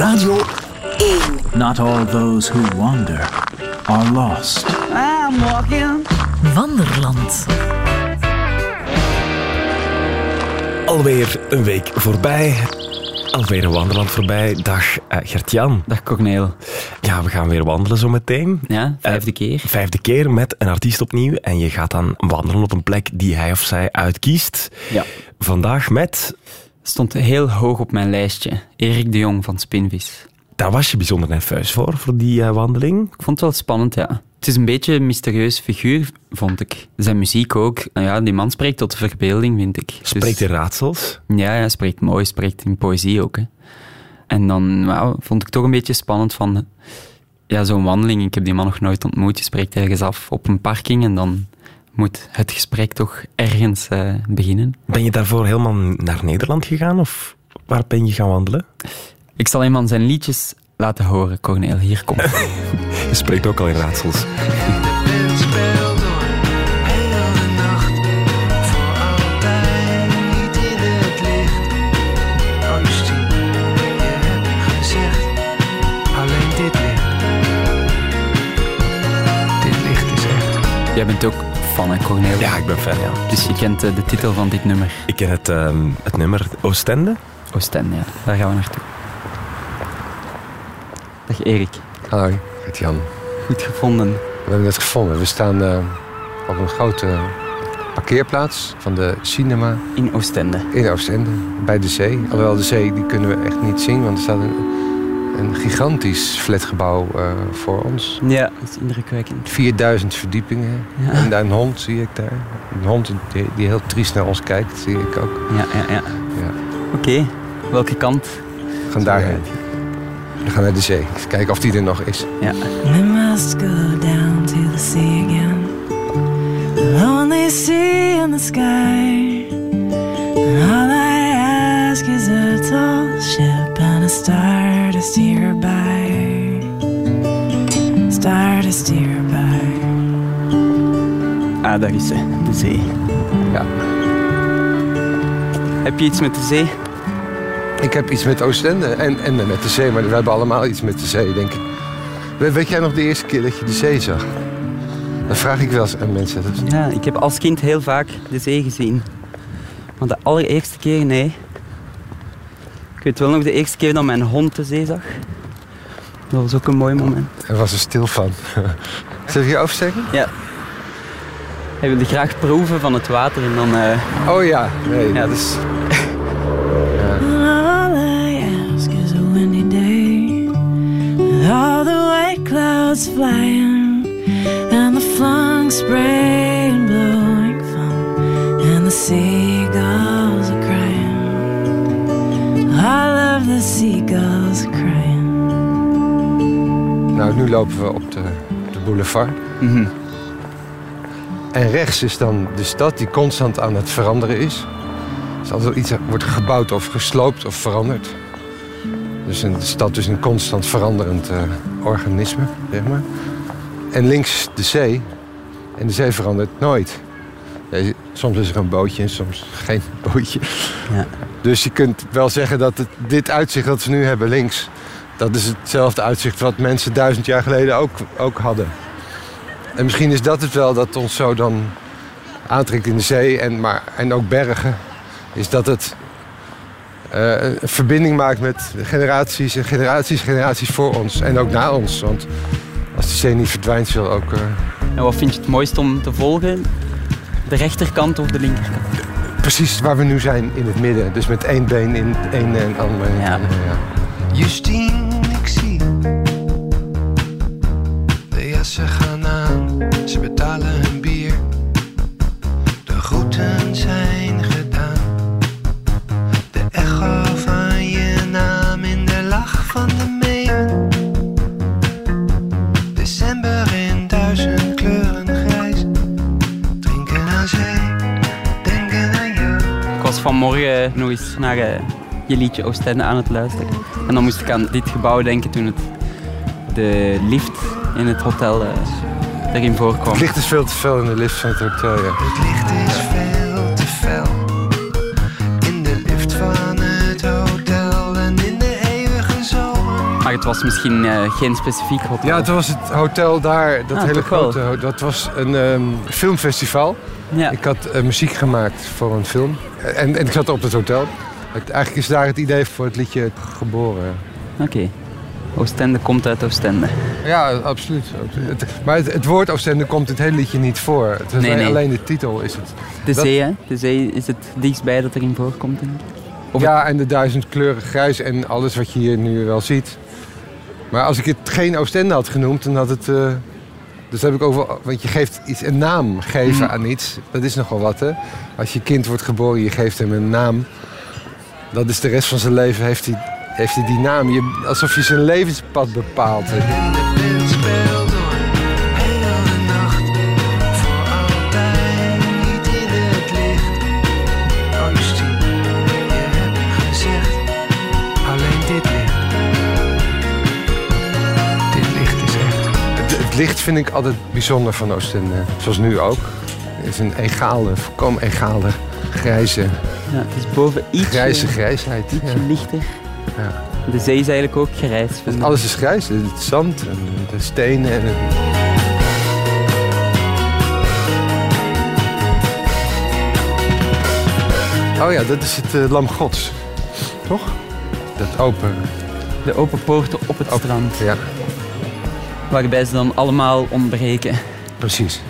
Radio 1. Not all those who wander are lost. I'm walking. Wanderland. Alweer een week voorbij. Alweer een wanderland voorbij. Dag uh, Gert-Jan. Dag Corneel. Ja, we gaan weer wandelen zo meteen. Ja, vijfde keer. Vijfde keer met een artiest opnieuw. En je gaat dan wandelen op een plek die hij of zij uitkiest. Ja. Vandaag met... Stond heel hoog op mijn lijstje. Erik de Jong van Spinvis. Daar was je bijzonder nerveus voor, voor die uh, wandeling? Ik vond het wel spannend, ja. Het is een beetje een mysterieus figuur, vond ik. Zijn muziek ook. Ja, die man spreekt tot de verbeelding, vind ik. Spreekt dus, in raadsels? Ja, hij spreekt mooi, spreekt in poëzie ook. Hè. En dan vond ik toch een beetje spannend van... Ja, zo'n wandeling, ik heb die man nog nooit ontmoet. Je spreekt ergens af op een parking en dan moet het gesprek toch ergens uh, beginnen. Ben je daarvoor helemaal naar Nederland gegaan of waar ben je gaan wandelen? Ik zal een van zijn liedjes laten horen, Cornel. Hier komt Je spreekt ook al in raadsels. Jij bent ook fan, hè, Cornel? Ja, ik ben fan, ja. Dus je kent uh, de titel van dit nummer? Ik ken het, um, het nummer Oostende. Oostende, ja. Daar gaan we naartoe. Dag Erik. Hoi, Jan. Goed gevonden. We hebben het gevonden. We staan uh, op een grote parkeerplaats van de cinema. In Oostende. In Oostende, bij de zee. Alhoewel de zee die kunnen we echt niet zien, want er staat een, een gigantisch flatgebouw uh, voor ons. Ja, dat is indrukwekkend. 4000 verdiepingen. Ja. En daar een hond zie ik daar. Een hond die, die heel triest naar ons kijkt, zie ik ook. Ja, ja, ja. ja. Oké, okay. welke kant? We gaan daarheen. We gaan naar de zee. Even kijken of die er nog is. Ja. We must go down to the sea again. The lonely sea in the sky. All I ask is a tall ship and a star to steer by. Star to steer by. Ah, daar is ze, de zee. Ja. Heb je iets met de zee? Ik heb iets met Oostende en, en met de zee, maar we hebben allemaal iets met de zee, denk ik. Weet jij nog de eerste keer dat je de zee zag? Dat vraag ik wel eens aan mensen. Ja, ik heb als kind heel vaak de zee gezien. Maar de allereerste keer, nee. Ik weet wel nog de eerste keer dat mijn hond de zee zag. Dat was ook een mooi moment. Hij was er stil van. Zal ik je oversteken? Ja. Hij wilde graag proeven van het water en dan... Uh... Oh ja, nee. Ja, dus... all the white clouds flying and the flung spray and blowing foam and the seagulls. All of the seagulls crying. Nou, nu lopen we op de, de boulevard. Mm -hmm. En rechts is dan de stad die constant aan het veranderen is. Dus als er iets wordt gebouwd of gesloopt of veranderd. Dus een stad is een constant veranderend uh, organisme, zeg maar. En links de zee. En de zee verandert nooit. Soms is er een bootje en soms geen bootje. Ja. Dus je kunt wel zeggen dat het, dit uitzicht dat we nu hebben links... dat is hetzelfde uitzicht wat mensen duizend jaar geleden ook, ook hadden. En misschien is dat het wel dat ons zo dan aantrekt in de zee en, maar, en ook bergen. Is dat het uh, een verbinding maakt met generaties en generaties generaties voor ons. En ook na ons. Want als de zee niet verdwijnt, zal ook... Uh... En wat vind je het mooist om te volgen? De rechterkant of de linkerkant? Precies waar we nu zijn, in het midden. Dus met één been in één en ander. Ja. ja. Justine, ik zie de jassen gaan aan. Ze betalen vanmorgen nog eens naar uh, je liedje Oostende aan het luisteren. En dan moest ik aan dit gebouw denken toen het, de lift in het hotel uh, erin voorkwam. Het licht is veel te fel in de lift van het hotel, ja. Het licht is veel te fel. In de lift van het hotel en in de eeuwige zomer Maar het was misschien eh, geen specifiek hotel. Ja, het was het hotel daar, dat Ah, hele grote ho- Dat was een ehm, filmfestival. Ja. Ik had eh, muziek gemaakt voor een film. En, en ik zat op het hotel. Het- eigenlijk is daar het idee voor het liedje geboren. Oké. Oostende komt uit Oostende. Ja, absoluut. maar het, het woord Oostende komt in het hele liedje niet voor. Het is Nee, alleen, nee. alleen de titel is het. De Dat- zee, hè? De zee is het dichtstbij dat erin voorkomt, denk ik. Of ja, en de duizend kleuren grijs en alles wat je hier nu wel ziet. Maar als ik het geen Oostende had genoemd, dan had het... eh, dus heb ik over... Want je geeft iets een naam geven Mm. aan iets. Dat is nogal wat, hè? Als je kind wordt geboren, je geeft hem een naam. Dat is de rest van zijn leven, heeft hij, heeft hij die naam. Je, alsof je zijn levenspad bepaalt. In licht vind ik altijd bijzonder van Oostende. Zoals nu ook. Het is een egale, volkomen egale, grijze, Ja, het is boven iets grijze grijsheid. ietsje Ja. lichter. Ja. De zee is eigenlijk ook grijs. vind ik. Alles is grijs. Het zand en de stenen. En het... Oh ja, dat is het eh, Lam Gods. Toch? Dat open. De open poorten op het Open. strand. Ja, Waarbij ze dan allemaal ontbreken. precies.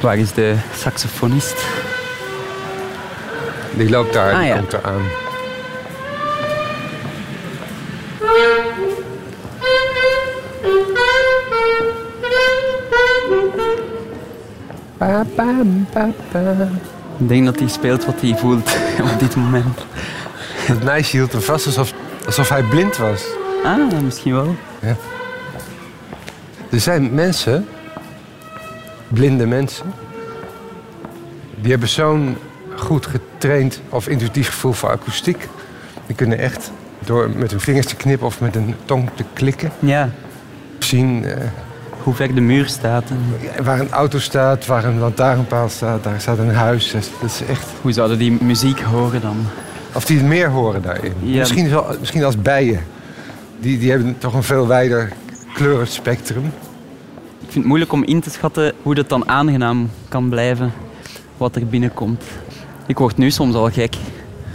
Waar is de saxofonist? Die loopt daar, Ah, die ja. komt eraan. Pa, pa, pa, pa. Ik denk dat hij speelt wat hij voelt op dit moment. Het meisje hield hem vast alsof, alsof hij blind was. Ah, misschien wel. Er zijn mensen, blinde mensen, die hebben zo'n goed getraind of intuïtief gevoel voor akoestiek. Die kunnen echt door met hun vingers te knippen of met een tong te klikken Ja, zien eh, hoe ver de muur staat en waar een auto staat, waar een lantaarnpaal staat, daar staat een huis. Dat is- dat is echt. hoe zouden die muziek horen dan? Of die het meer horen daarin. Ja. Misschien, wel, misschien als bijen. Die, die hebben toch een veel wijder kleurenspectrum. Ik vind het moeilijk om in te schatten hoe dat dan aangenaam kan blijven wat er binnenkomt. Ik word nu soms al gek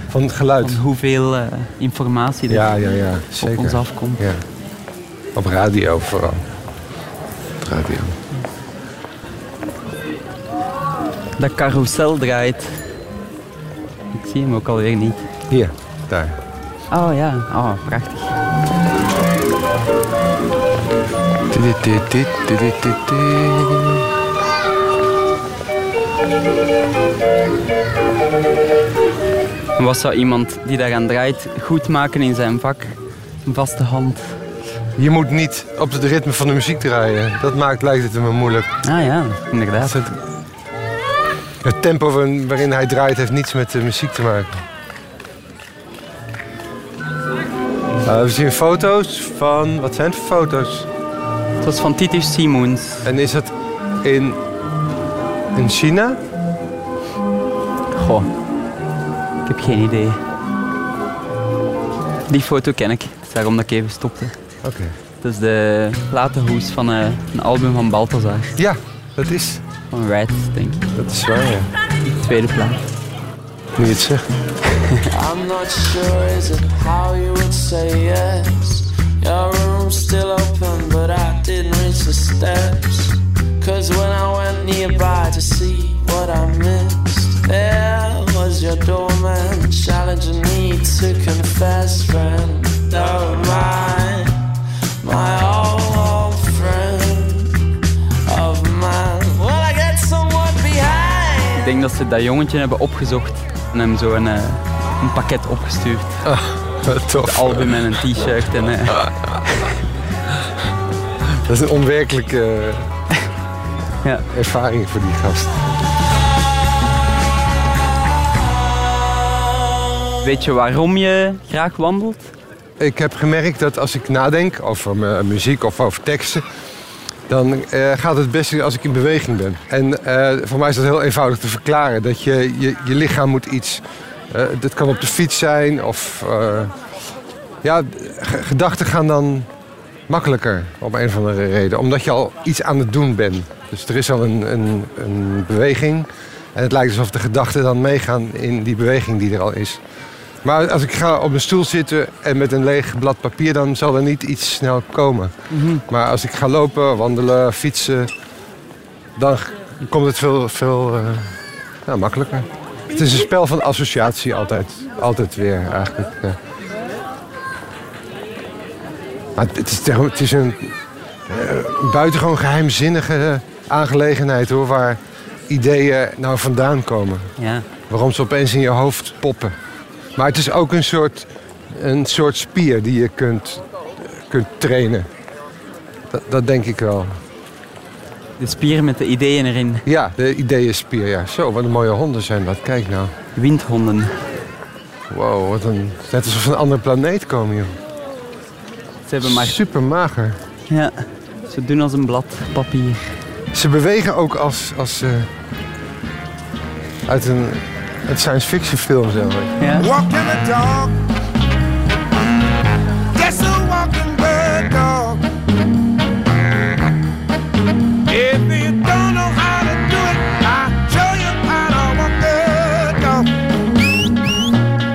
Van het geluid. van hoeveel eh, informatie er Ja, ja, ja. op Zeker. ons afkomt. Ja. Op radio vooral. Op radio. Dat carousel draait. Ik zie hem ook alweer niet. Hier, daar. Oh ja, oh, prachtig. Wat zou iemand die daaraan draait goed maken in zijn vak? Een vaste hand. Je moet niet op het ritme van de muziek draaien. Dat maakt, lijkt het me moeilijk. Ah ja, inderdaad. Het, tempo waarin, hij draait heeft niets met de muziek te maken. Uh, we zien foto's van... Wat zijn het voor foto's? Het was van Titus Simons. En is het in, in China? Goh, ik heb geen idee. Die foto ken ik, is daarom dat ik even stopte. Oké. Dat is de platenhoes van eh, een album van Balthazar. Ja, dat is, Van Red, denk ik. dat is waar, ja. Tweede plaat. Nu je het zegt. I'm not sure is it how you would say yes. Your room's still open, but I didn't reach the steps. Cause when I went nearby to see what I missed, there was your doorman challenging me to confess, friend of mine, my denk dat ze dat jongetje hebben opgezocht en hem zo een, eh, een pakket opgestuurd. Tof. Album en een t-shirt en... eh, Dat is een onwerkelijke Ja. ervaring voor die gast. weet je waarom je graag wandelt? Ik heb gemerkt dat als ik nadenk over muziek of over teksten, dan eh, gaat het beste als ik in beweging ben. En eh, voor mij is dat heel eenvoudig te verklaren. Dat je, je, je lichaam moet iets Eh, dat kan op de fiets zijn of... ja, gedachten gaan dan makkelijker om een of andere reden. Omdat je al iets aan het doen bent. Dus er is al een, een, een beweging. En het lijkt alsof de gedachten dan meegaan in die beweging die er al is. Maar als ik ga op een stoel zitten en met een leeg blad papier... dan zal er niet iets snel komen. Maar als ik ga lopen, wandelen, fietsen... dan komt het veel, veel eh, ja, makkelijker. Het is een spel van associatie altijd. Altijd weer eigenlijk. ja. Maar het is, tegen- het is een eh, buitengewoon geheimzinnige aangelegenheid hoor, waar ideeën nou vandaan komen. Ja. Waarom ze opeens in je hoofd poppen. Maar het is ook een soort, een soort spier die je kunt, kunt trainen. Dat, dat denk ik wel. De spier met de ideeën erin. Ja, de ideeënspier, ja. Zo, wat een mooie honden zijn dat. Kijk nou. Windhonden. Wow, wat een... Net alsof ze van een andere planeet komen, joh. Ze hebben maar... Super mager. Ja. Ze doen als een blad papier. Ze bewegen ook als, als eh, uit een uit science fiction film, zeg maar. Ja. Walking the dog. A walking bird dog. If you don't know how to do it, I'll show you how to walk the dog.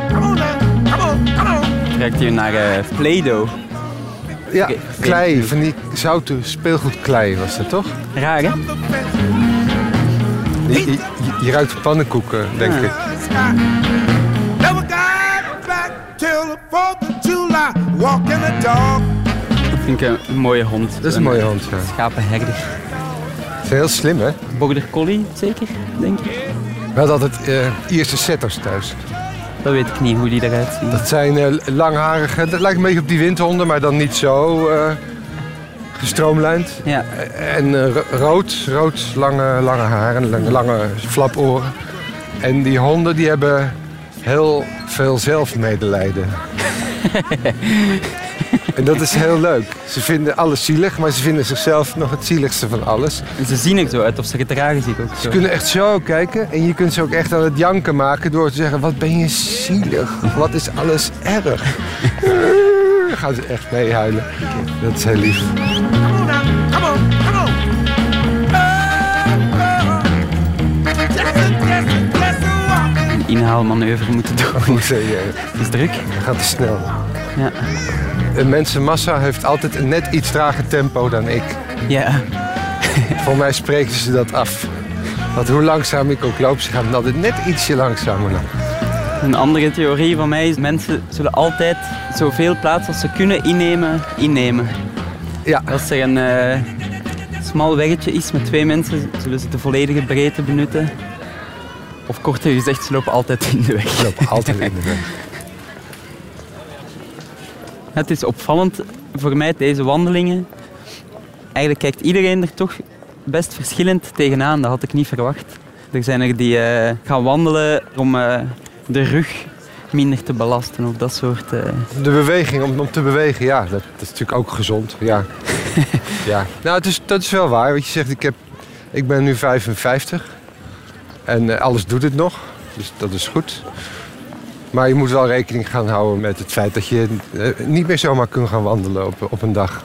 Come on now, come on, come on. Ruikt hier naar eh, Play-Doh. Ja, klei, ik van die zouten speelgoedklei was dat toch? Raar, hè? Je, ruikt pannenkoeken, denk ik. Never got back till the 4th of July. Walking the dog. Dat vind ik een mooie hond. Dat is een mooie hond, ja. Schapenherder. Het is heel slim, hè? Border Collie, zeker, denk ik. We hadden altijd eh Ierse setters thuis. Dat weet ik niet hoe die eruit zien. Dat zijn eh, langharige, dat lijkt een beetje op die windhonden, maar dan niet zo eh, gestroomlijnd. Ja. En eh, ro- rood, rood, lange, lange haren, lange, lange flaporen. En die honden die hebben heel veel zelfmedelijden. en dat is heel leuk. Ze vinden alles zielig, maar ze vinden zichzelf nog het zieligste van alles. En ze zien er zo uit, of ze gedragen zich ook zo. Ze kunnen echt zo kijken en je kunt ze ook echt aan het janken maken door te zeggen: Wat ben je zielig? Wat is alles erg? Dan gaan ze echt meehuilen. Dat is heel lief. Come on now, come on, come on. Yes, yes, yes, walking. Een inhaalmanoeuvre moeten doen. Zeggen, Het is druk. Het gaat te snel. Ja. Een mensenmassa heeft altijd een net iets trager tempo dan ik. Ja. Voor mij spreken ze dat af. Want hoe langzaam ik ook loop, ze gaan altijd net ietsje langzamer. dan. Een andere theorie van mij is, mensen zullen altijd zoveel plaats als ze kunnen innemen, innemen. Ja, Als er een eh, smal weggetje is met twee mensen, zullen ze de volledige breedte benutten. Of korter gezegd, ze lopen altijd in de weg. ik loop altijd in de weg. Het is opvallend voor mij, deze wandelingen. Eigenlijk kijkt iedereen er toch best verschillend tegenaan. Dat had ik niet verwacht. Er zijn er die eh, gaan wandelen om eh, de rug minder te belasten of dat soort... eh, De beweging, om, om te bewegen, ja, dat, dat is natuurlijk ook gezond. Ja. ja. Nou, het is, dat is wel waar. Wat je zegt, ik, heb, ik ben nu 55 en eh, alles doet het nog. Dus dat is goed. Maar je moet wel rekening gaan houden met het feit dat je eh, niet meer zomaar kunt gaan wandelen op, op een dag.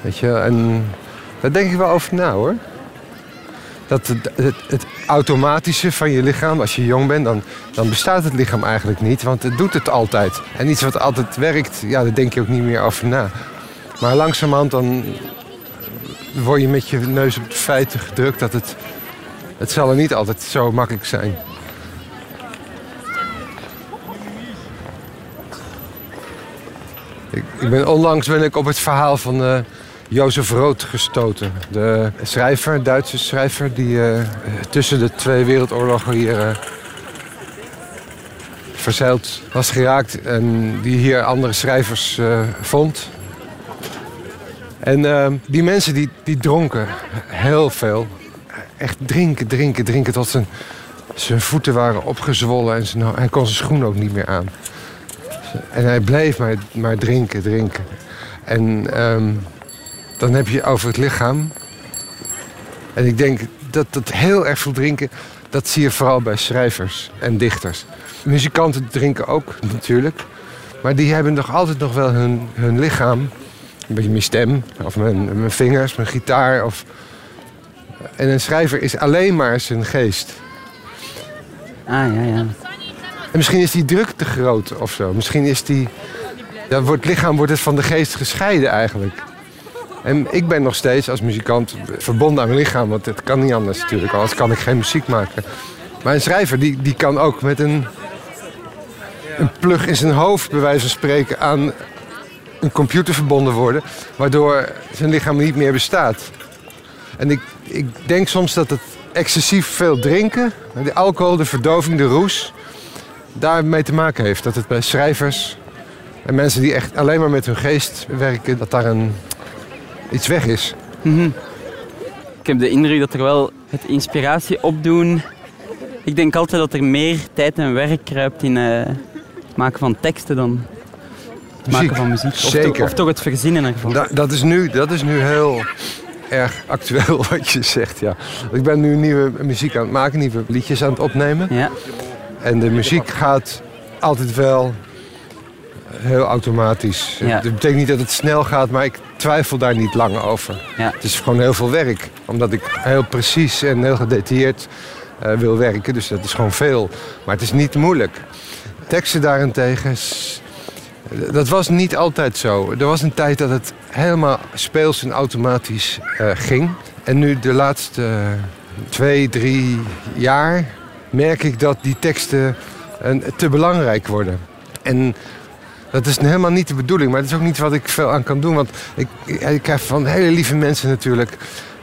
Weet je, en daar denk ik wel over na hoor. Dat het, het, automatische van je lichaam, als je jong bent, dan, dan bestaat het lichaam eigenlijk niet. Want het doet het altijd. En iets wat altijd werkt, ja, daar denk je ook niet meer over na. Maar langzamerhand dan word je met je neus op de feiten gedrukt dat het, het zal er niet altijd zo makkelijk zijn. Ik, ik ben, onlangs ben ik op het verhaal van eh Jozef Rood gestoten. De schrijver, Duitse schrijver, die eh, tussen de twee wereldoorlogen hier eh, verzeild was geraakt. En die hier andere schrijvers eh, vond. En die mensen die, die dronken heel veel. Echt drinken, drinken, drinken tot zijn, zijn voeten waren opgezwollen. En hij kon zijn schoen ook niet meer aan. En hij bleef maar, maar drinken, drinken. En ehm, dan heb je over het lichaam. En ik denk dat dat heel erg veel drinken Dat zie je vooral bij schrijvers en dichters. Muzikanten drinken ook natuurlijk. Maar die hebben nog altijd nog wel hun, hun lichaam. Een beetje mijn stem, of mijn, mijn vingers, mijn gitaar. Of... En een schrijver is alleen maar zijn geest. Ah, ja, ja. En misschien is die druk te groot of zo. Misschien is die... Dan wordt het lichaam wordt het van de geest gescheiden eigenlijk. En ik ben nog steeds als muzikant verbonden aan mijn lichaam. Want het kan niet anders natuurlijk. Anders kan ik geen muziek maken. Maar een schrijver die, die kan ook met een, een plug in zijn hoofd... bij wijze van spreken aan een computer verbonden worden. Waardoor zijn lichaam niet meer bestaat. En ik, ik denk soms dat het excessief veel drinken... de alcohol, de verdoving, de roes... daarmee te maken heeft. Dat het bij schrijvers en mensen die echt alleen maar met hun geest werken... dat daar een, iets weg is. Mhm. Ik heb de indruk dat er wel het inspiratie opdoen. Ik denk altijd dat er meer tijd en werk kruipt in eh, het maken van teksten dan het maken van muziek. Of, zeker. toch, of toch het verzinnen ervan. Da- dat, is nu, dat is nu heel erg actueel wat je zegt, ja. Ik ben nu nieuwe muziek aan het maken, nieuwe liedjes aan het opnemen. Ja. En de muziek gaat altijd wel heel automatisch. Ja. Dat betekent niet dat het snel gaat, maar ik twijfel daar niet lang over. Ja. Het is gewoon heel veel werk. Omdat ik heel precies en heel gedetailleerd eh, wil werken. Dus dat is gewoon veel. Maar het is niet moeilijk. Teksten daarentegen... Dat was niet altijd zo. Er was een tijd dat het helemaal speels en automatisch eh, ging. En nu de laatste twee, drie jaar merk ik dat die teksten eh, te belangrijk worden. En dat is helemaal niet de bedoeling, maar dat is ook niet wat ik veel aan kan doen. Want ik, ik, krijg van hele lieve mensen natuurlijk...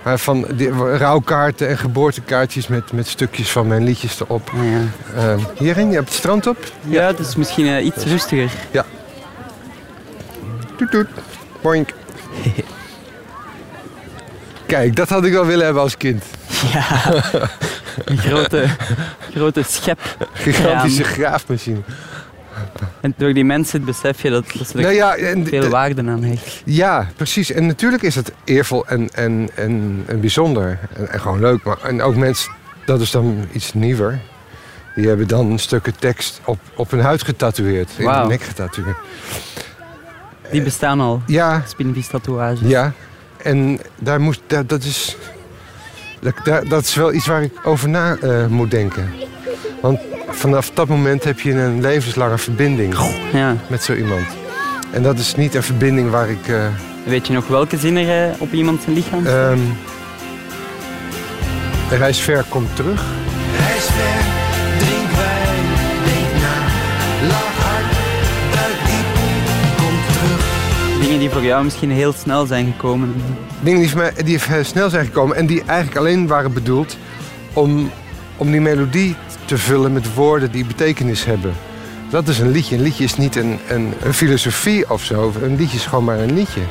maar van die, rouwkaarten en geboortekaartjes met, met stukjes van mijn liedjes erop. Ja. Eh, hierin, je hebt het strand op. ja, het is misschien eh, iets rustiger. Toet toet. Boink. Kijk, dat had ik wel willen hebben als kind. Ja, een grote, grote schep. Gigantische graafmachine. En door die mensen besef je dat, dat ze er Nou ja, en, veel waarde aan hechten. ja, precies. En natuurlijk is het eervol en, en, en, en bijzonder. En, en gewoon leuk. Maar, en ook mensen, dat is dan iets nieuwer. Die hebben dan stukken tekst op, op hun huid getatoeëerd. In Wauw. de nek getatoeëerd. Die bestaan al, Ja, spinvis tatoeages. ja. En daar moest, dat, dat is... Dat, dat is wel iets waar ik over na eh, moet denken. Want vanaf dat moment heb je een levenslange verbinding Ja. met zo iemand. En dat is niet een verbinding waar ik... eh, Weet je nog welke zin er eh, op iemand zijn lichaam staat? Ehm reis ver komt terug. Reis ver, drink wijn, denk na. Lach hard, duik diep, kom terug. Dingen die voor jou misschien heel snel zijn gekomen. Dingen die, voor mij, die snel zijn gekomen en die eigenlijk alleen waren bedoeld om, om die melodie te vullen met woorden die betekenis hebben. Dat is een liedje. Een liedje is niet een, een, een filosofie of zo. Een liedje is gewoon maar een liedje.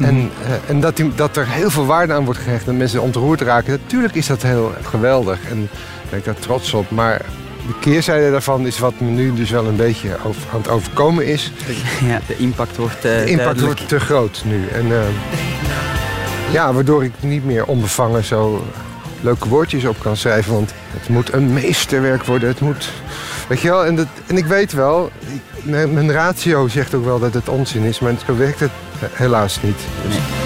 En, eh, en dat, die, dat er heel veel waarde aan wordt gehecht en mensen ontroerd raken, natuurlijk is dat heel geweldig. En ik ben ik daar trots op. Maar de keerzijde daarvan is wat me nu dus wel een beetje over, aan het overkomen is. Ja, de impact wordt eh De impact duidelijk. wordt te groot nu. En, eh, ja, waardoor ik niet meer onbevangen zo leuke woordjes op kan schrijven. Want het moet een meesterwerk worden. Het moet, weet je wel, en, en ik weet wel, mijn ratio zegt ook wel dat het onzin is. Maar zo werkt het helaas niet. Dus-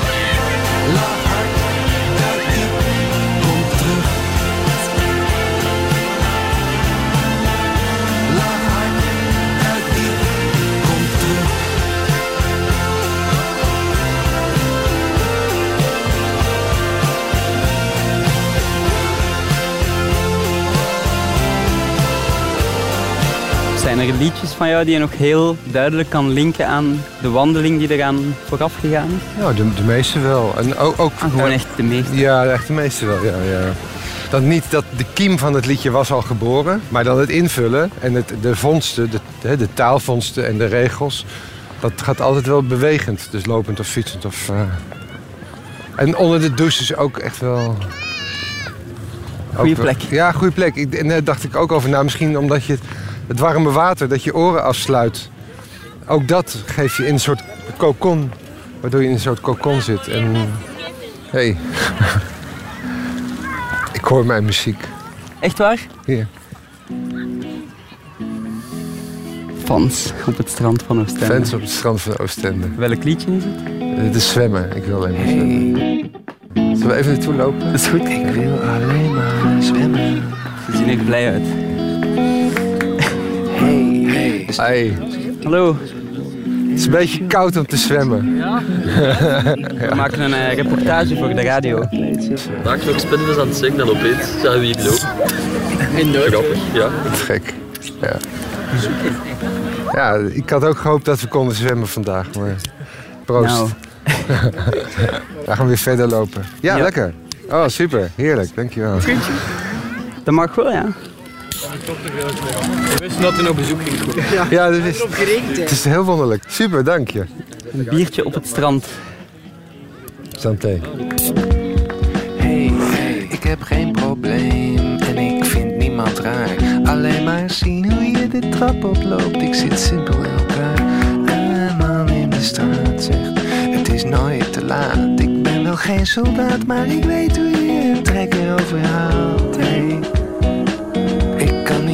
Zijn er liedjes van jou die je nog heel duidelijk kan linken aan de wandeling die eraan vooraf gegaan is? Ja, de, de meeste wel. En ook, ook Ah, gewoon ja, echt de meeste. Ja, echt de meeste wel, ja. ja. Dat niet dat de kiem van het liedje was al geboren, maar dan het invullen en het, de vondsten, de, de, taalvondsten en de regels, dat gaat altijd wel bewegend. Dus lopend of fietsend of... eh. En onder de douche is ook echt wel... Goeie plek. Ja, goede plek. Ik, en daar dacht ik ook over na. Misschien omdat je het, warme water, dat je oren afsluit. Ook dat geeft je in een soort kokon, waardoor je in een soort kokon zit. En hey, ik hoor mijn muziek. Echt waar? Hier. Fans op het strand van Oostende. Fans op het strand van Oostende. Welk liedje is het? Het is zwemmen. Ik wil alleen maar zwemmen. Zullen we even naartoe lopen? Dat is goed. Ik wil alleen maar zwemmen. Ze zien er blij uit. Hey, Hallo, het is een beetje koud om te zwemmen. we maken een eh, reportage voor de radio. Maak nog spinners aan het zingen en opeens zeggen we hier lopen. Grappig, ja. Dat is gek. Ja. ja, ik had ook gehoopt dat we konden zwemmen vandaag, maar proost. Nou, We gaan weer verder lopen. Ja, Ja. lekker. Oh, super. Heerlijk. Dankjewel. dat mag wel, ja. Ja, dat is, het is heel wonderlijk. Super, dank je. Een biertje op het strand. Santé. Hey, hey, ik heb geen probleem en ik vind niemand raar. Alleen maar zien hoe je de trap oploopt. Ik zit simpel in elkaar. Een man in de straat zegt: Het is nooit te laat. Ik ben wel geen soldaat, maar ik weet hoe je een trekker overhaalt. Hey,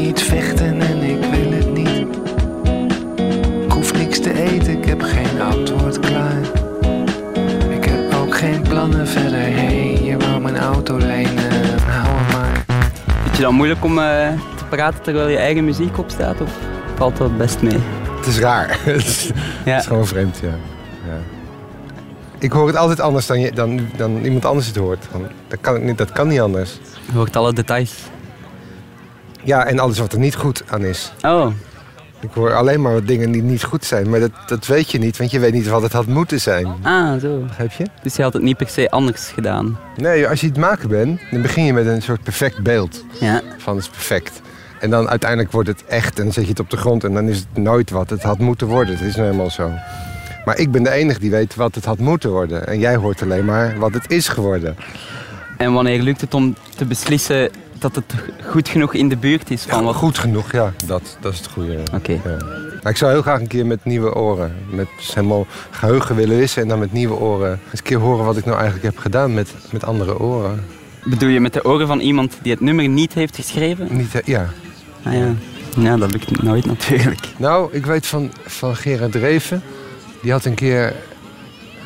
niet vechten en ik wil het niet. Ik hoef niks te eten, ik heb geen antwoord klaar. Ik heb ook geen plannen verder. Hey, je wou mijn auto lenen. Hou hem maar. Vind je dan moeilijk om eh, te praten terwijl je eigen muziek opstaat? Of valt dat best mee? Het is raar. het, is, het Ja. is gewoon vreemd, ja. ja. Ik hoor het altijd anders dan, je, dan, dan iemand anders het hoort. Dat kan, niet, dat kan niet anders. Je hoort alle details. Ja, en alles wat er niet goed aan is. Oh, Ik hoor alleen maar wat dingen die niet goed zijn. Maar dat, dat weet je niet, want je weet niet wat het had moeten zijn. ah, zo. Begrijp je? Dus je had het niet per se anders gedaan. Nee, als je het maken bent, dan begin je met een soort perfect beeld. Ja. Van het is perfect. En dan uiteindelijk wordt het echt en dan zet je het op de grond en dan is het nooit wat het had moeten worden. Het is nou helemaal zo. Maar ik ben de enige die weet wat het had moeten worden. En jij hoort alleen maar wat het is geworden. En wanneer lukt het om te beslissen dat het goed genoeg in de buurt is van Ja, wat... goed genoeg, ja. Dat, dat is het goede. Oké. Ja. Maar ik zou heel graag een keer met nieuwe oren, met helemaal geheugen willen wissen en dan met nieuwe oren eens een keer horen wat ik nou eigenlijk heb gedaan met, met andere oren. Bedoel je met de oren van iemand die het nummer niet heeft geschreven? Niet, eh, ja. Ah ja. Ja, dat lukt nooit natuurlijk. Nou, ik weet van, van Gerard Dreven. Die had een keer,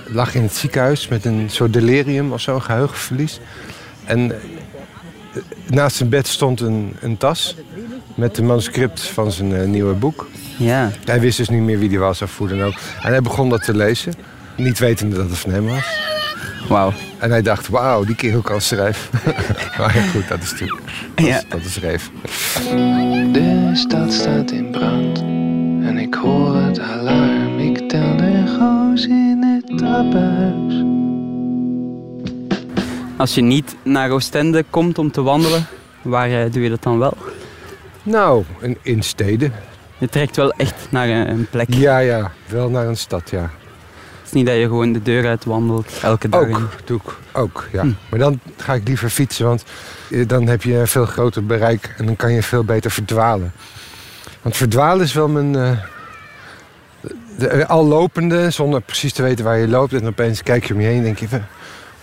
lag in het ziekenhuis met een soort delirium of zo, een geheugenverlies. En naast zijn bed stond een, een tas met de manuscript van zijn eh, nieuwe boek. Ja. Hij wist dus niet meer wie die was of hoe dan ook. En hij begon dat te lezen, niet wetende dat het van hem was. Wauw. En hij dacht, wauw, die kerel kan schrijven. maar ja, goed, dat is natuurlijk, dat, is- Ja. dat is reef. De stad staat in brand en ik hoor het alarm. Ik tel de goos in het trappenhuis. Als je niet naar Oostende komt om te wandelen, waar eh, doe je dat dan wel? Nou, in, in steden. Je trekt wel echt naar een, een plek. Ja, ja, wel naar een stad, ja. Het is niet dat je gewoon de deur uit wandelt elke dag. Ook, doe ik ook, ja. Hm. Maar dan ga ik liever fietsen, want eh, dan heb je een veel groter bereik en dan kan je veel beter verdwalen. Want verdwalen is wel mijn... de- al lopende, zonder precies te weten waar je loopt. En opeens kijk je om je heen en denk je...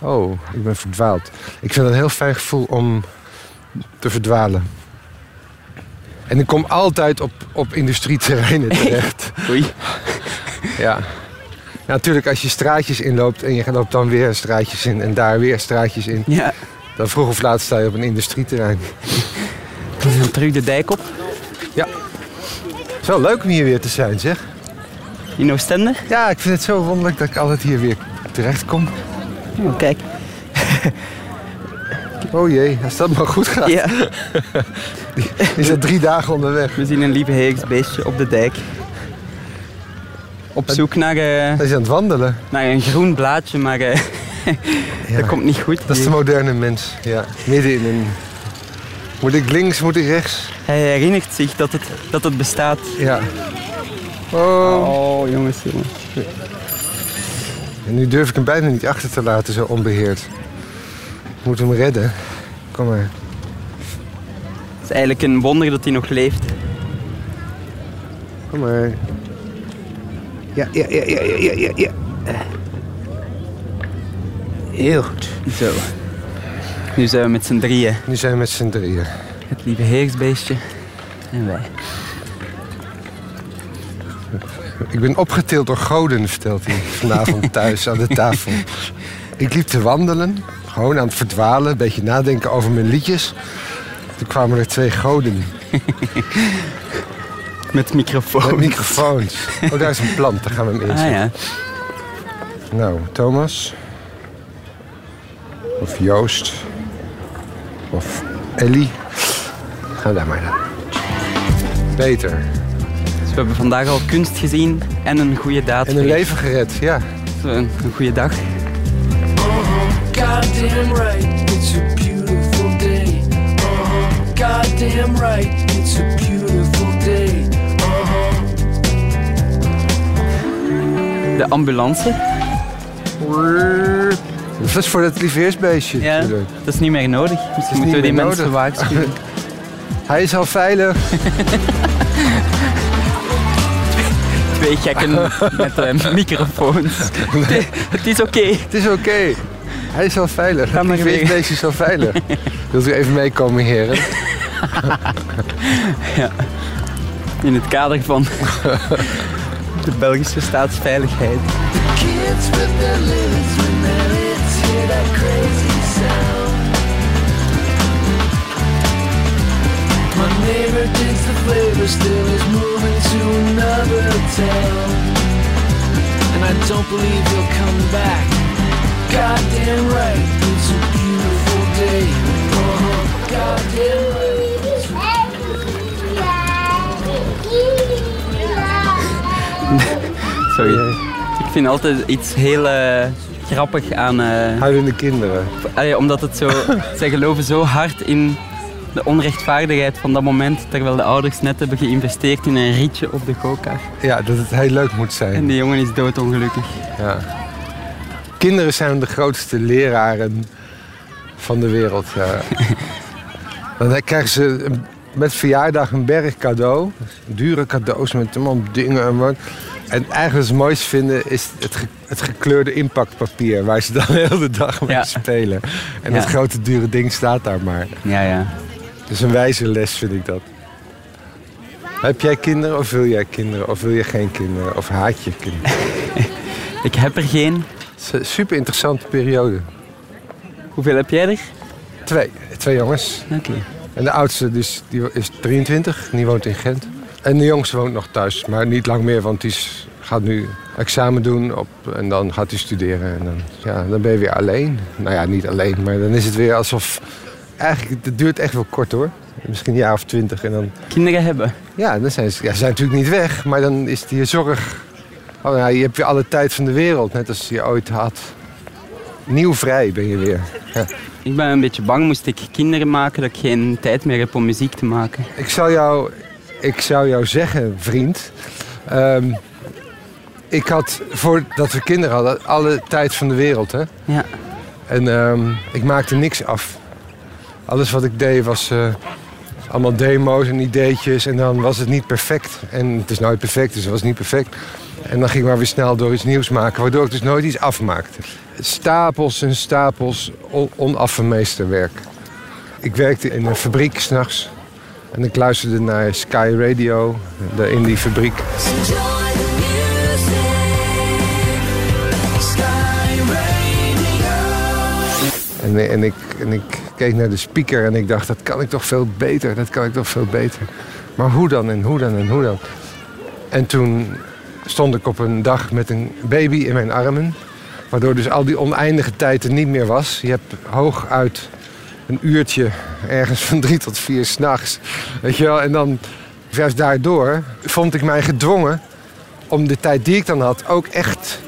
Oh, ik ben verdwaald. Ik vind het een heel fijn gevoel om te verdwalen. En ik kom altijd op, op industrieterreinen terecht. Oei. Ja. ja, natuurlijk als je straatjes inloopt en je loopt dan weer straatjes in en daar weer straatjes in. Ja. Dan vroeg of laat sta je op een industrieterrein. Dan terug de dijk op Het is wel leuk om hier weer te zijn, zeg. in Oostende. Ja, ik vind het zo wonderlijk dat ik altijd hier weer terecht kom. Oh, kijk. Oh jee, als dat maar goed gaat. Ja. Is dat drie dagen onderweg. We zien een lieve heersbeestje op de dijk. Op zoek naar, Hij is aan het wandelen. naar een groen blaadje, maar eh, Ja. dat komt niet goed. Dat is de moderne mens. Ja, midden in een... Moet ik links, moet ik rechts? Hij herinnert zich dat het, dat het bestaat. Ja. Oh. Oh, jongens, jongens. En nu durf ik hem bijna niet achter te laten, zo onbeheerd. Ik moet hem redden. Kom maar. Het is eigenlijk een wonder dat hij nog leeft. Kom maar. Ja, ja, ja, ja, ja, ja, ja. Heel goed. Zo. Nu zijn we met z'n drieën. Nu zijn we met z'n drieën. Het lieve heersbeestje. En wij. Ik ben opgetild door goden, vertelt hij vanavond thuis aan de tafel. Ik liep te wandelen, gewoon aan het verdwalen, een beetje nadenken over mijn liedjes. Toen kwamen er twee goden Met microfoon. met microfoons. Oh, daar is een plant, daar gaan we hem Ah ja. Nou, Thomas. Of Joost. Of Ellie. Ga daar maar naar. Peter. We hebben vandaag al kunst gezien en een goede daad. En een leven gered, ja. Een, een goede dag. Goddamn right, it's a beautiful day. Goddamn right, it's a beautiful day. De ambulance. Dat is voor dat lieveheersbeestje Ja, natuurlijk. dat is niet meer nodig. Misschien niet moeten we die mensen nodig. waarschuwen. Hij is al veilig. Twee gekken met eh, microfoons. Het is oké. Het is oké. Hij is al veilig. Ga maar weer. lieveheersbeestje is al veilig. Wilt u even meekomen, heren? In het kader van de Belgische staatsveiligheid. Kids with their when hear that crazy Neighbor digs the flavor, still is moving to another town. And I don't believe he'll come back. Goddamn right, it's a beautiful day. Uh-huh. Goddamn right. it's a Sorry. Ik vind altijd iets heel eh, grappig aan... eh, Huilende kinderen. allee, omdat het zo... zij geloven zo hard in de onrechtvaardigheid van dat moment, terwijl de ouders net hebben geïnvesteerd in een rietje op de go-kart. Ja, dat het heel leuk moet zijn. En die jongen is doodongelukkig. Ja. Kinderen zijn de grootste leraren van de wereld. Ja. Dan krijgen ze met verjaardag een berg cadeau. Dure cadeaus met allemaal dingen en wat. En eigenlijk het mooiste vinden is het, ge- het gekleurde impactpapier... waar ze dan de hele dag mee Ja. spelen. En Ja. dat grote dure ding staat daar maar. Ja, ja. Het is een wijze les, vind ik dat. Heb jij kinderen of wil jij kinderen? Of wil je geen kinderen? Of haat je kinderen? Ik heb er geen. Super interessante periode. Hoeveel heb jij er? Twee, twee jongens. Oké. En de oudste dus, die is 23, die woont in Gent. En de jongste woont nog thuis, maar niet lang meer, want die is- gaat nu examen doen op, en dan gaat hij studeren. En dan, ja, dan ben je weer alleen. Nou ja, niet alleen, maar dan is het weer alsof... Eigenlijk, het duurt echt wel kort hoor. Misschien een jaar of twintig en dan... Kinderen hebben. Ja, dan zijn ze, ja, ze zijn natuurlijk niet weg, maar dan is die zorg... Oh ja, je hebt weer alle tijd van de wereld, net als je ooit had. Nieuw vrij ben je weer. Ja. Ik ben een beetje bang, moest ik kinderen maken, dat ik geen tijd meer heb om muziek te maken. Ik zou jou, ik zou jou zeggen, vriend. ehm, ik had, voordat we kinderen hadden, alle tijd van de wereld. Hè? Ja. En ehm, ik maakte niks af. Alles wat ik deed was eh, allemaal demo's en ideetjes. En dan was het niet perfect. En het is nooit perfect, dus het was niet perfect. En dan ging ik maar weer snel door iets nieuws maken. Waardoor ik dus nooit iets afmaakte. Stapels en stapels on onafgemeesterwerk. Ik werkte in een fabriek s'nachts. En ik luisterde naar Sky Radio, in die fabriek. Ik, en ik keek naar de speaker en ik dacht, dat kan ik toch veel beter, dat kan ik toch veel beter. Maar hoe dan en hoe dan en hoe dan? En toen stond ik op een dag met een baby in mijn armen. Waardoor dus al die oneindige tijd er niet meer was. Je hebt hooguit een uurtje ergens van drie tot vier s'nachts. Weet je wel, en dan juist daardoor vond ik mij gedwongen om de tijd die ik dan had ook echt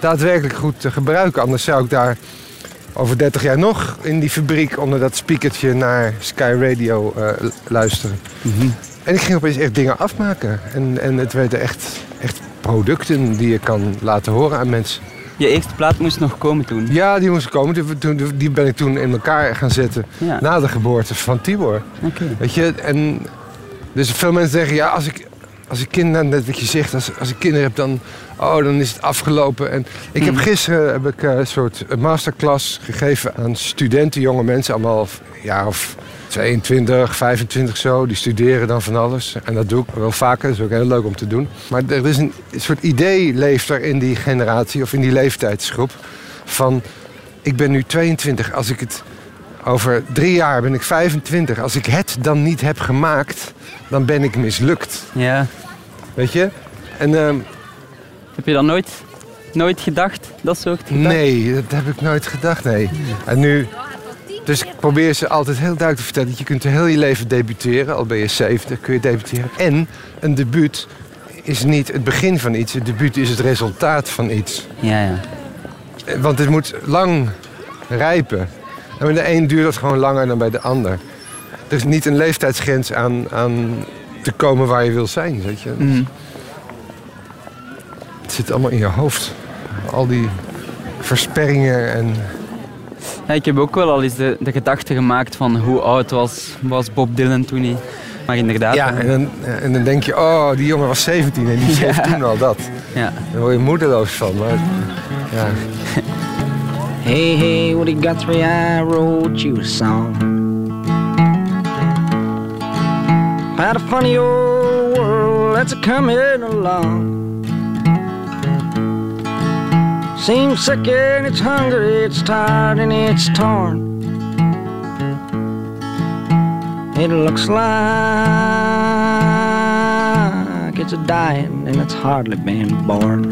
daadwerkelijk goed te gebruiken. Anders zou ik daar over 30 jaar nog in die fabriek onder dat speakertje naar Sky Radio eh, luisteren. En ik ging opeens echt dingen afmaken. En, en het werden echt, echt producten die je kan laten horen aan mensen. Je eerste plaat moest nog komen toen. Ja, die moest komen. Die, toen- die ben ik toen in elkaar gaan zetten Ja. na de geboorte van Tibor. Oké. Weet je, en dus veel mensen zeggen, ja, als ik, als ik kinderen, net wat je zegt, als, als ik kinderen heb, dan, oh, dan is het afgelopen. En ik heb Mhm. gisteren heb ik, eh, een soort masterclass gegeven aan studenten, jonge mensen, allemaal jaar of 22, 25 zo, die studeren dan van alles. En dat doe ik wel vaker, dat is ook heel leuk om te doen. Maar er is een soort idee leeft er in die generatie of in die leeftijdsgroep van ik ben nu 22, als ik het over drie jaar ben ik 25. Als ik het dan niet heb gemaakt, dan ben ik mislukt. Ja. Weet je? En ehm, Heb je dat nooit, nooit gedacht? Dat soort gedachten? nee, dat heb ik nooit gedacht, nee. En nu, dus ik probeer ze altijd heel duidelijk te vertellen dat je kunt heel je leven debuteren. Al ben je 70, kun je debuteren. En een debuut is niet het begin van iets. Het debuut is het resultaat van iets. Ja, ja. Eh, Want het moet lang rijpen. En bij de een duurt dat gewoon langer dan bij de ander. Er is niet een leeftijdsgrens aan, aan te komen waar je wil zijn, weet je. Mhm. Het zit allemaal in je hoofd. Al die versperringen en... Ja, ik heb ook wel al eens de, de gedachte gemaakt van hoe oud was, was Bob Dylan toen hij... Maar inderdaad. Ja, en dan, en dan denk je, oh, die jongen was 17 en die schreef Ja. toen al dat. Ja. Daar word je moedeloos van. Maar, ja. Hey, hey, Woody Guthrie, I wrote you a song. About a funny old world that's a coming along. Seems sick and it's hungry, it's tired and it's torn. It looks like it's a dying and it's hardly been born.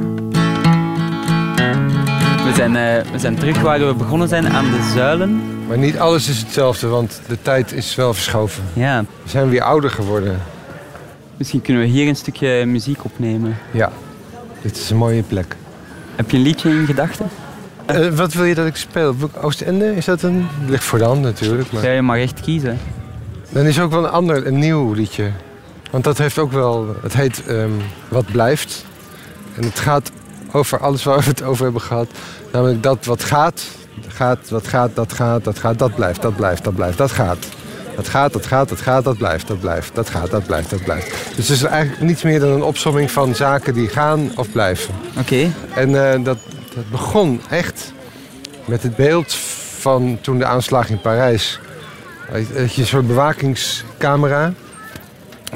We zijn, eh, we zijn terug waar we begonnen zijn aan de zuilen. Maar niet alles is hetzelfde, want de tijd is wel verschoven. Ja, We zijn weer ouder geworden. misschien kunnen we hier een stukje muziek opnemen. Ja, dit is een mooie plek. Heb je een liedje in gedachten? Eh, wat wil je dat ik speel? Oostende? Is dat een... Ligt voor de hand natuurlijk. Maar... Ja, je mag echt kiezen. Dan is ook wel een ander, een nieuw liedje. Want dat heeft ook wel... Het heet ehm, Wat blijft. En het gaat over alles waar we het over hebben gehad. Namelijk dat wat gaat, gaat, wat gaat, dat gaat, dat gaat, dat blijft, dat blijft, dat blijft, dat gaat. Dat gaat, dat gaat, dat gaat, dat blijft, dat blijft, dat gaat, dat blijft, dat blijft. Dus het is eigenlijk niets meer dan een opsomming van zaken die gaan of blijven. Oké. En eh, dat, dat begon echt met het beeld van toen de aanslag in Parijs. Had je een soort bewakingscamera.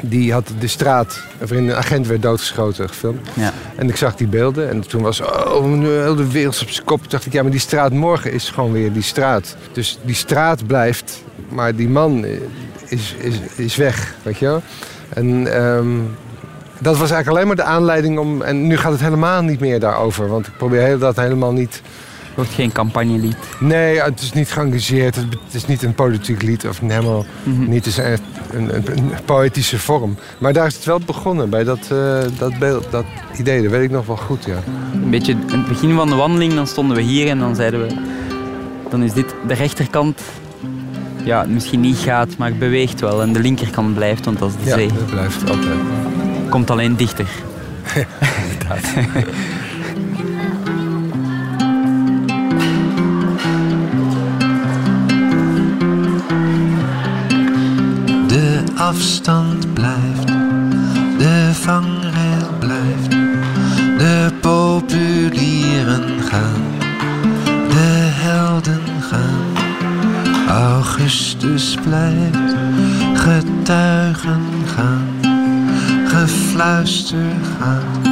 Die had de straat, waarin een agent werd doodgeschoten, gefilmd. Ja. En ik zag die beelden en toen was oh, nu heel de wereld op zijn kop. Toen dacht ik, ja, maar die straat morgen is gewoon weer die straat. Dus die straat blijft, maar die man is, is, is weg, weet je wel. En ehm, dat was eigenlijk alleen maar de aanleiding om... En nu gaat het helemaal niet meer daarover, want ik probeer heel dat helemaal niet... Het wordt geen campagnelied. Nee, het is niet geëngageerd. Het is niet een politiek lied of een helemaal Mhm. niet. Het is echt een, een, een poëtische vorm. Maar daar is het wel begonnen, bij dat, eh, dat beeld, dat idee. Dat weet ik nog wel goed, ja. Een beetje in het begin van de wandeling, dan stonden we hier en dan zeiden we... Dan is dit de rechterkant... Ja, misschien niet gaat, maar beweegt wel. En de linkerkant blijft, want dat is de Ja, zee. dat blijft altijd. Komt alleen dichter. De afstand blijft, de vangrail blijft, de populieren gaan, de helden gaan. Augustus blijft, getuigen gaan, gefluister gaat,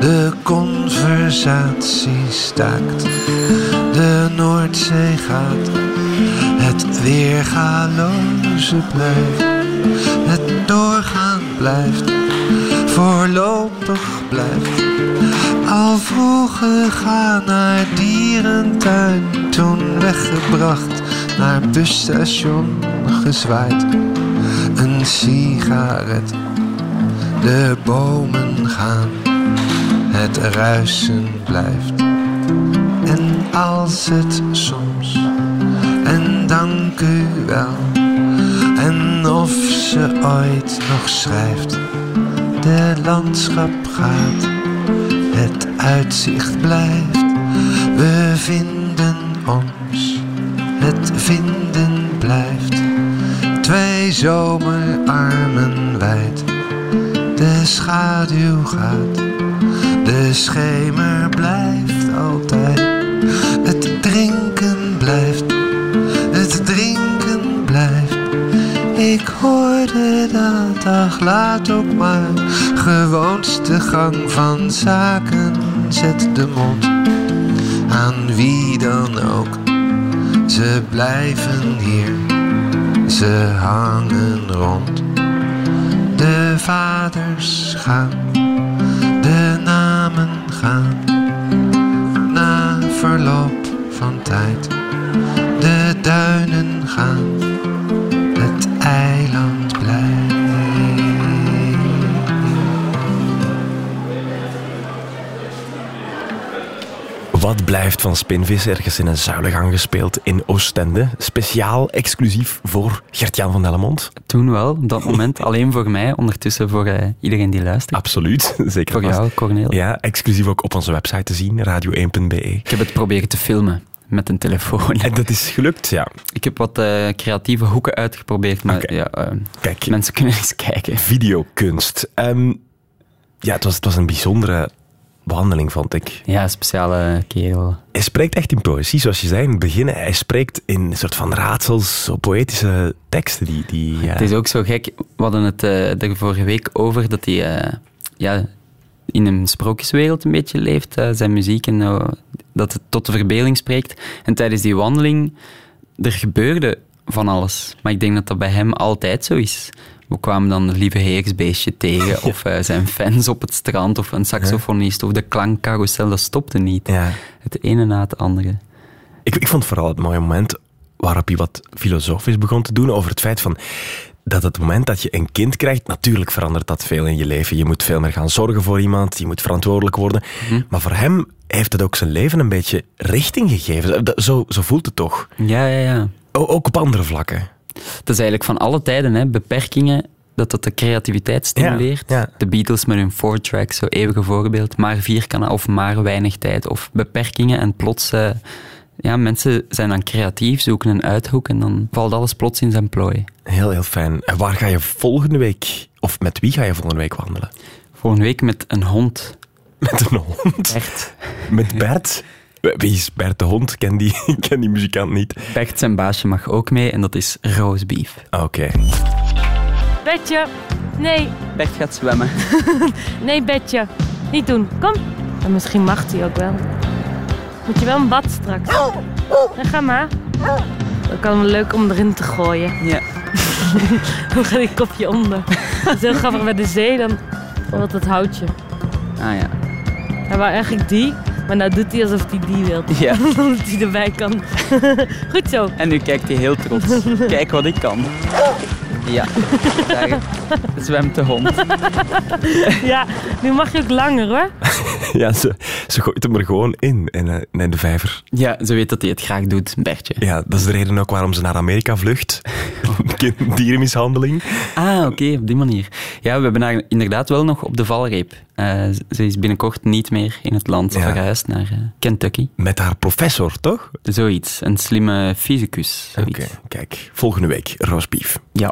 de conversatie staakt, de Noordzee gaat. Het weergaloze blijft, het doorgaan blijft, voorlopig blijft. Al vroegen gaan naar dierentuin, toen weggebracht, naar busstation gezwaaid. Een sigaret, de bomen gaan, het ruisen blijft. En als het soms en dank u wel. En of ze ooit nog schrijft, de landschap gaat, het uitzicht blijft. We vinden ons, het vinden blijft. Twee zomerarmen wijd, de schaduw gaat, de schemer blijft altijd. Dag laat ook maar. Gewoonste gang van zaken. Zet de mond aan wie dan ook. Ze blijven hier, ze hangen rond. De vaders gaan, de namen gaan. Na verloop van tijd, de duinen Wat blijft van Spinvis ergens in een zuilengang gespeeld in Oostende? Speciaal, exclusief voor Gert-Jan van Dellemont? Toen wel, op dat moment. alleen voor mij, ondertussen voor eh, iedereen die luistert. Absoluut, zeker. Voor vast. jou, Cornel. Ja, exclusief ook op onze website te zien, radio1.be. Ik heb het proberen te filmen met een telefoon. En dat is gelukt, ja. Ik heb wat eh, creatieve hoeken uitgeprobeerd, maar ja, eh, Kijk, mensen kunnen eens kijken. videokunst. Ehm, ja, het was, het was een bijzondere behandeling, vond ik. Ja, een speciale kerel. Hij spreekt echt in poëzie, zoals je zei in het begin. Hij spreekt in een soort van raadsels, poëtische teksten. Die, die, ja. Het is ook zo gek. We hadden het eh er vorige week over dat hij eh, ja, in een sprookjeswereld een beetje leeft. eh, zijn muziek en dat het tot de verbeelding spreekt. En tijdens die wandeling, er gebeurde van alles. Maar ik denk dat dat bij hem altijd zo is. We kwamen dan de lieve heersbeestje tegen, of eh, zijn fans op het strand, of een saxofonist, of de klankcarousel. Dat stopte niet. Ja. Het ene na het andere. Ik, ik vond vooral het mooie moment waarop hij wat filosofisch begon te doen over het feit van dat het moment dat je een kind krijgt, natuurlijk verandert dat veel in je leven. Je moet veel meer gaan zorgen voor iemand, je moet verantwoordelijk worden. Maar voor hem heeft het ook zijn leven een beetje richting gegeven. Zo, zo voelt het toch? Ja, ja, ja. O- ook op andere vlakken. Het is eigenlijk van alle tijden, hè, beperkingen, dat dat de creativiteit stimuleert. Ja, ja. De Beatles met hun four-track, zo eeuwige voorbeeld. Maar vier kan of maar weinig tijd. Of beperkingen en plots... eh, ja, mensen zijn dan creatief, zoeken een uithoek en dan valt alles plots in zijn plooi. Heel, heel fijn. En waar ga je volgende week, of met wie ga je volgende week wandelen? Volgende week met een hond. Met een hond? Echt. Met Bert? Wie is Bert de hond? Ik ken die, ik ken die muzikant niet. Bert zijn baasje mag ook mee en dat is roastbeef. Oké. Bedje. Nee, Bert gaat zwemmen. nee, bedje. Niet doen. Kom. En misschien mag hij ook wel. Moet je wel een bad straks. Ja, ga maar. Dan kan het leuk om erin te gooien. Ja. Dan gaat die kopje onder. Dat is heel grappig bij de zee, dan wordt het houtje. Ah ja. Hij wou eigenlijk die, maar nou doet hij alsof hij die wil. Ja. Omdat hij erbij kan. Goed zo. En nu kijkt hij heel trots. Kijk wat ik kan. Ja, daar zwemt de hond. Ja, nu mag je ook langer hoor. Ja, ze, ze gooit hem er gewoon in, in, eh, in de vijver. Ja, ze weet dat hij het graag doet, Bertje. Ja, dat is de reden ook waarom ze naar Amerika vlucht. Kind- Dierenmishandeling. Ah, oké, op die manier. Ja, we hebben haar inderdaad wel nog op de valreep. Eh, ze is binnenkort niet meer in het land Ja. verhuisd naar eh, Kentucky. Met haar professor, toch? Zoiets, een slimme fysicus. Oké, kijk. Volgende week, roastbeef. Ja.